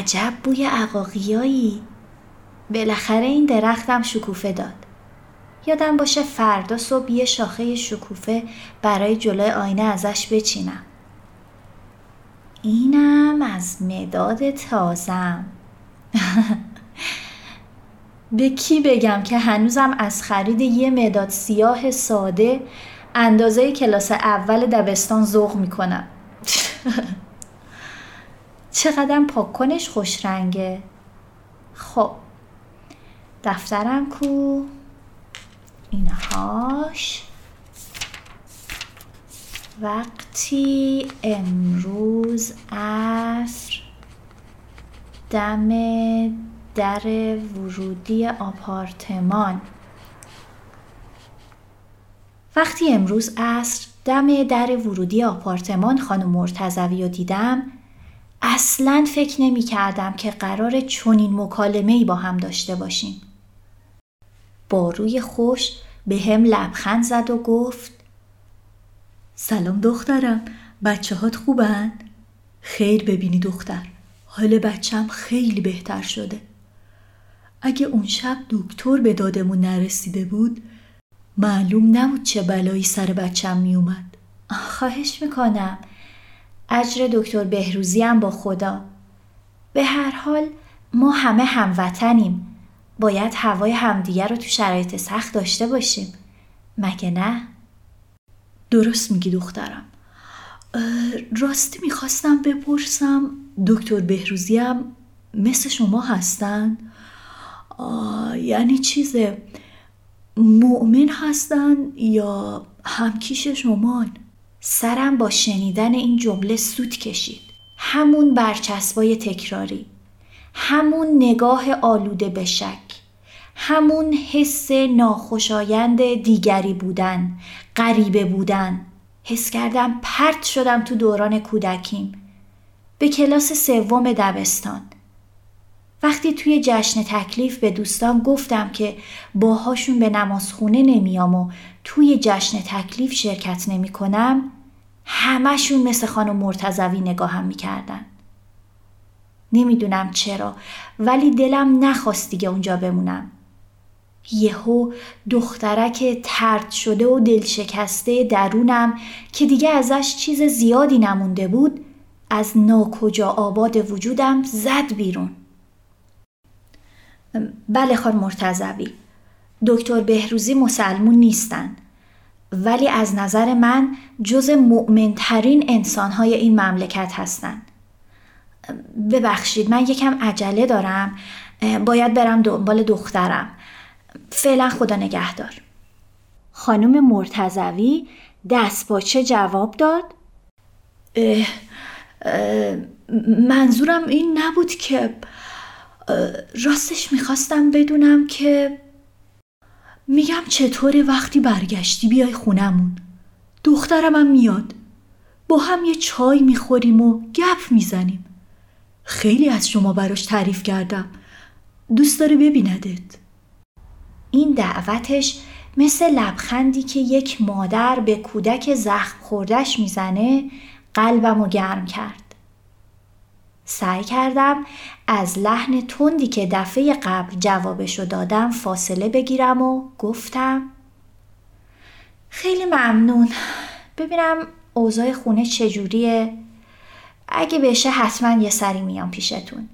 عجب بوی عقاقیایی. بالاخره این درختم شکوفه داد. یادم باشه فردا صبح یه شاخه شکوفه برای جلوی آینه ازش بچینم. اینم از مداد تازم. به کی بگم که هنوزم از خرید یه مداد سیاه ساده اندازه کلاس اول دبستان ذوق می‌کنم. چقدر پاک خوش رنگه خب دفترم کو؟ اینهاش. وقتی امروز عصر دم در ورودی آپارتمان. وقتی امروز عصر دم در ورودی آپارتمان خانم مرتزوی رو دیدم اصلا فکر نمی کردم که قرار چنین مکالمه ای با هم داشته باشیم. با روی خوش به هم لبخند زد و گفت سلام دخترم بچه هات خوبن؟ خیر ببینی دختر حال بچم خیلی بهتر شده اگه اون شب دکتر به دادمون نرسیده بود معلوم نبود چه بلایی سر بچم میومد خواهش می‌کنم اجر دکتر بهروزی هم با خدا به هر حال ما همه هموطنیم باید هوای همدیگر رو تو شرایط سخت داشته باشیم مگه نه؟ درست میگی دخترم راستی می‌خواستم بپرسم دکتر بهروزی هم مثل شما هستن؟ یعنی چیزه مؤمن هستن یا همکیش شمان؟ سرم با شنیدن این جمله سوت کشید. همون برچسبای تکراری. همون نگاه آلوده به شک. همون حس ناخوشایند دیگری بودن. غریبه بودن. حس کردم پرت شدم تو دوران کودکیم. به کلاس سوم دبستان. وقتی توی جشن تکلیف به دوستان گفتم که باهاشون به نمازخونه نمیام و توی جشن تکلیف شرکت نمی کنم همشون مثل خانم مرتزوی نگاهم می‌کردن. نمی‌دونم چرا ولی دلم نخواست دیگه اونجا بمونم. یهو دخترک ترد شده و دلشکسته درونم که دیگه ازش چیز زیادی نمونده بود از ناکجا آباد وجودم زد بیرون. بله خان مرتزوی دکتر بهروزی مسلمون نیستن. ولی از نظر من جز مؤمنترین انسانهای این مملکت هستن. ببخشید من یکم عجله دارم. باید برم دنبال دخترم. فعلا خدا نگهدار. خانم مرتزوی دست باچه جواب داد؟ اه اه منظورم این نبود که راستش می‌خواستم بدونم که میگم چطوره وقتی برگشتی بیای خونمون. دخترم هم میاد. با هم یه چای می‌خوریم و گپ می‌زنیم. خیلی از شما براش تعریف کردم. دوست داره ببیندت. این دعوتش مثل لبخندی که یک مادر به کودک زخم خوردش می‌زنه قلبم و گرم کرد. سعی کردم از لحن تندی که دفعه قبل جوابشو دادم فاصله بگیرم و گفتم خیلی ممنون. ببینم اوضاع خونه چجوریه؟ اگه بشه حتما یه سری میام پیشتون.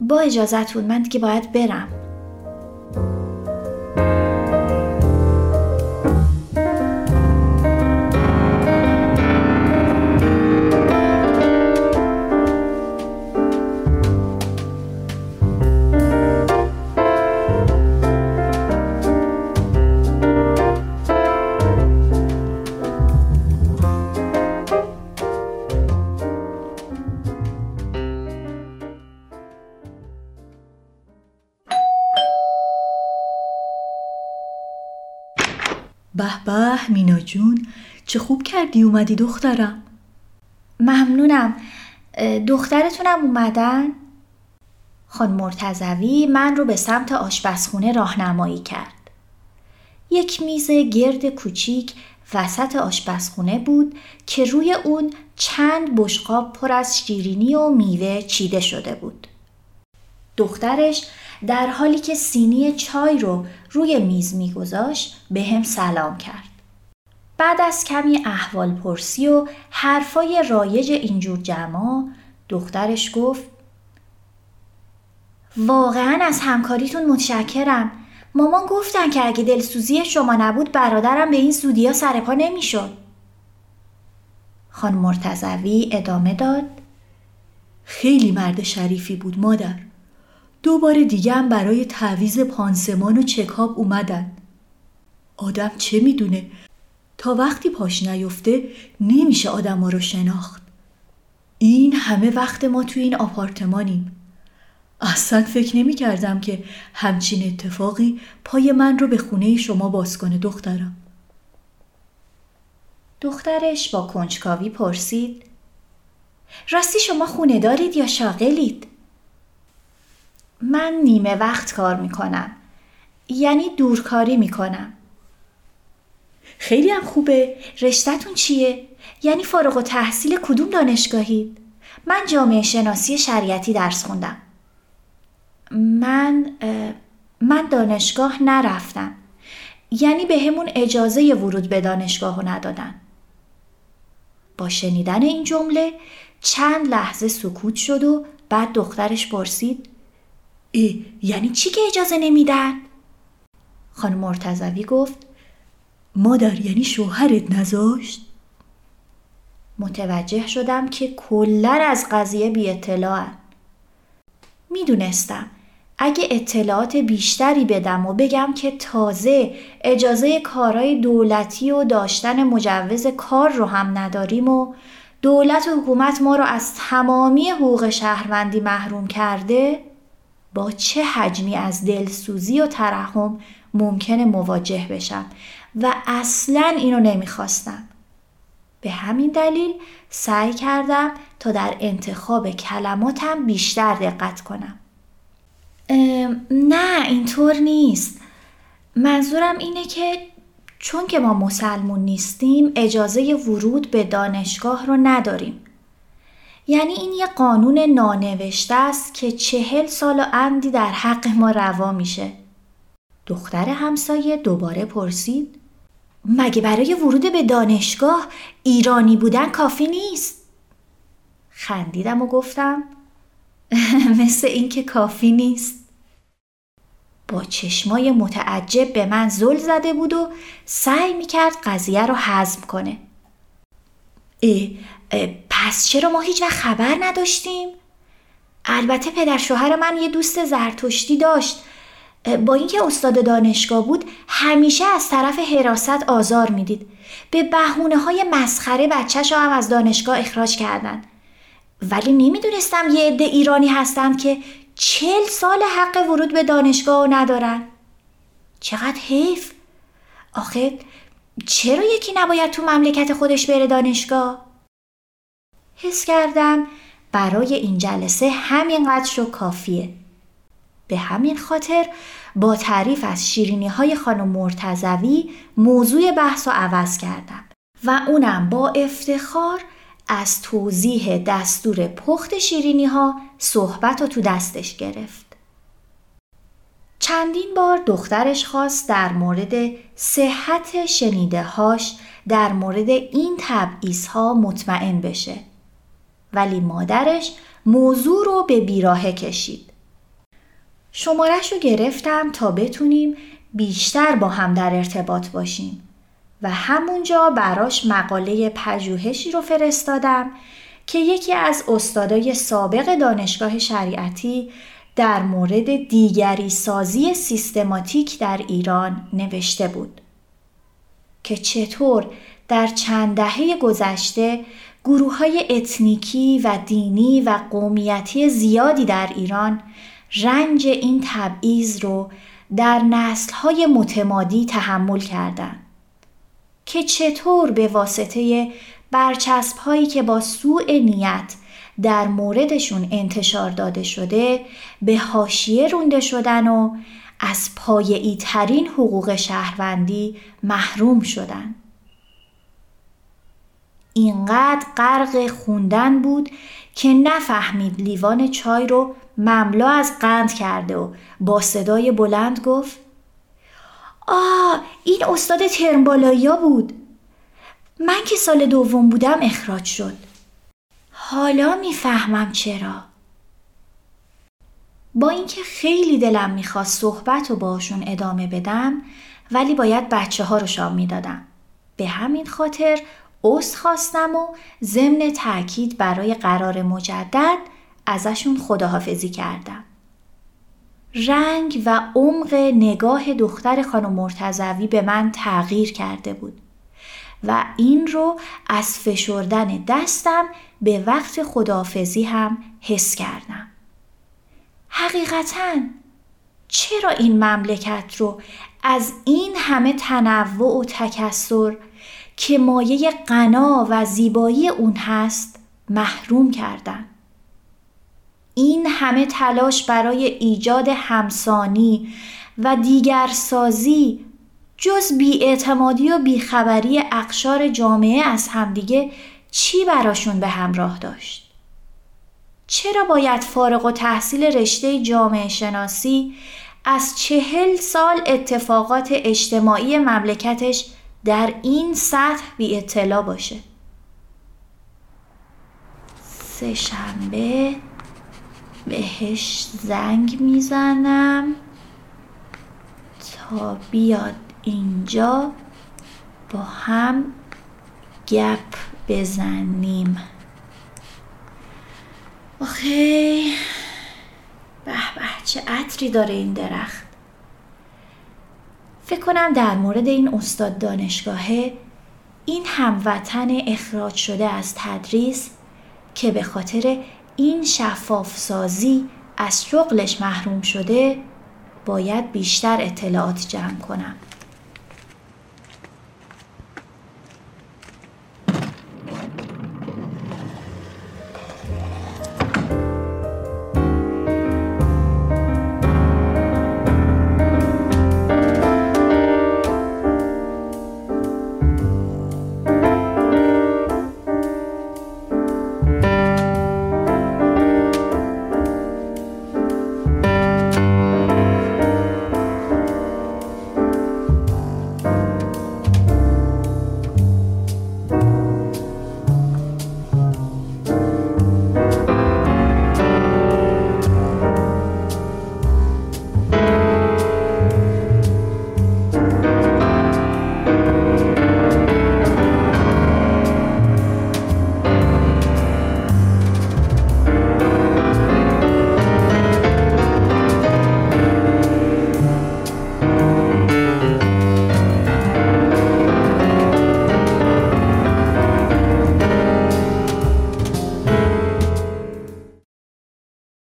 با اجازتون من دیگه باید برم. به به مینا جون چه خوب کردی اومدی دخترم ممنونم دخترتونم اومدن؟ خان مرتزوی من رو به سمت آشپزخونه راهنمایی کرد. یک میز گرد کوچیک وسط آشپزخونه بود که روی اون چند بشقاب پر از شیرینی و میوه چیده شده بود. دخترش در حالی که سینی چای رو روی میز میگذاشت به هم سلام کرد. بعد از کمی احوال پرسی و حرفای رایج اینجور جمع دخترش گفت واقعا از همکاریتون متشکرم. مامان گفتن که اگه دلسوزی شما نبود برادرم به این زودیا سرپا نمی‌شد. خان مرتزوی ادامه داد خیلی مرد شریفی بود مادر دوباره دیگه هم برای تعویز پانسمان و چکاب اومدن. آدم چه می‌دونه؟ تا وقتی پاش نیفته نمیشه آدم رو شناخت. این همه وقت ما توی این آپارتمانیم. اصلا فکر نمی کردم که همچین اتفاقی پای من رو به خونه شما باز کنه دخترم. دخترش با کنجکاوی پرسید راستی شما خونه دارید یا شاغلید؟ من نیمه وقت کار می‌کنم. یعنی دورکاری می‌کنم. خیلی هم خوبه. رشتهتون چیه؟ یعنی فارغ و تحصیل کدوم دانشگاهید؟ من جامعه شناسی شریعتی درس خوندم. من من دانشگاه نرفتم. یعنی به همون اجازه ورود به دانشگاه رو ندادن. با شنیدن این جمله چند لحظه سکوت شد و بعد دخترش پرسید ای یعنی چی که اجازه نمیدن؟ خانم مرتزوی گفت مادر یعنی شوهرت نذاشت؟ متوجه شدم که کلا از قضیه بی اطلاعن. می‌دونستم اگه اطلاعات بیشتری بدم و بگم که تازه اجازه کارهای دولتی و داشتن مجوز کار رو هم نداریم و دولت و حکومت ما رو از تمامی حقوق شهروندی محروم کرده با چه حجمی از دلسوزی و ترحم ممکنه مواجه بشم و اصلا اینو نمی‌خواستم. به همین دلیل سعی کردم تا در انتخاب کلماتم بیشتر دقت کنم. نه اینطور نیست. منظورم اینه که چون که ما مسلمون نیستیم اجازه ورود به دانشگاه رو نداریم. یعنی این یه قانون نانوشته است که چهل سال و اندی در حق ما روا میشه. دختر همسایه دوباره پرسید مگه برای ورود به دانشگاه ایرانی بودن کافی نیست؟ خندیدم و گفتم مثل اینکه کافی نیست. با چشمای متعجب به من زل زده بود و سعی می‌کرد قضیه رو حزم کنه. اه پس چرا ما هیچ وقت خبر نداشتیم؟ البته پدر شوهر من یه دوست زرتشتی داشت. با اینکه استاد دانشگاه بود همیشه از طرف حراست آزار می‌دید. به بهونه های مسخره بچهش هم از دانشگاه اخراج کردن. ولی نمی‌دونستم یه عده ایرانی هستند که چل سال حق ورود به دانشگاه ندارن. چقدر حیف. آخه چرا یکی نباید تو مملکت خودش بره دانشگاه؟ حس کردم برای این جلسه همینقدر شو کافیه به همین خاطر با تعریف از شیرینی های خانم مرتزوی موضوع بحث و عوض کردم و اونم با افتخار از توضیح دستور پخت شیرینی ها صحبت رو تو دستش گرفت. چندین بار دخترش خواست در مورد صحت شنیده هاش در مورد این تبعیض ها مطمئن بشه. ولی مادرش موضوع رو به بیراهه کشید. شمارش رو گرفتم تا بتونیم بیشتر با هم در ارتباط باشیم. و همونجا براش مقاله پژوهشی رو فرستادم که یکی از استادای سابق دانشگاه شریعتی در مورد دیگری سازی سیستماتیک در ایران نوشته بود که چطور در چند دهه گذشته گروه های اتنیکی و دینی و قومیتی زیادی در ایران رنج این تبعیض رو در نسل های متمادی تحمل کردند. که چطور به واسطه برچسب هایی که با سوء نیت در موردشون انتشار داده شده به حاشیه رونده شدن و از پایعی ترین حقوق شهروندی محروم شدن. اینقدر غرق خوندن بود که نفهمید لیوان چای رو مملو از قند کرده و با صدای بلند گفت آه این استاد ترمبالایی بود. من که سال دوم بودم اخراج شد. حالا می‌فهمم چرا. با اینکه خیلی دلم می‌خواست صحبت و باشون ادامه بدم ولی باید بچه ها رو شام می‌دادم. به همین خاطر عذر خواستم و ضمن تاکید برای قرار مجدد ازشون خداحافظی کردم. رنگ و عمق نگاه دختر خانم مرتزوی به من تغییر کرده بود و این رو از فشردن دستم به وقت خداحافظی هم حس کردم. حقیقتا چرا این مملکت رو از این همه تنوع و تکسر که مایه غنا و زیبایی اون هست محروم کردن این همه تلاش برای ایجاد همسانی و دیگر سازی جز بیاعتمادی و بیخبری اقشار جامعه از همدیگه چی براشون به همراه داشت؟ چرا باید فارغ و تحصیل رشته جامعه شناسی از چهل سال اتفاقات اجتماعی مملکتش در این سطح بی اطلاع باشه. سه شنبه بهش زنگ می‌زنم تا بیاد اینجا با هم گپ بزنیم. آخی به به چه عطری داره این درخت؟ فکر کنم در مورد این استاد دانشگاهه این هموطن اخراج شده از تدریس که به خاطر این شفاف سازی از شغلش محروم شده باید بیشتر اطلاعات جمع کنم.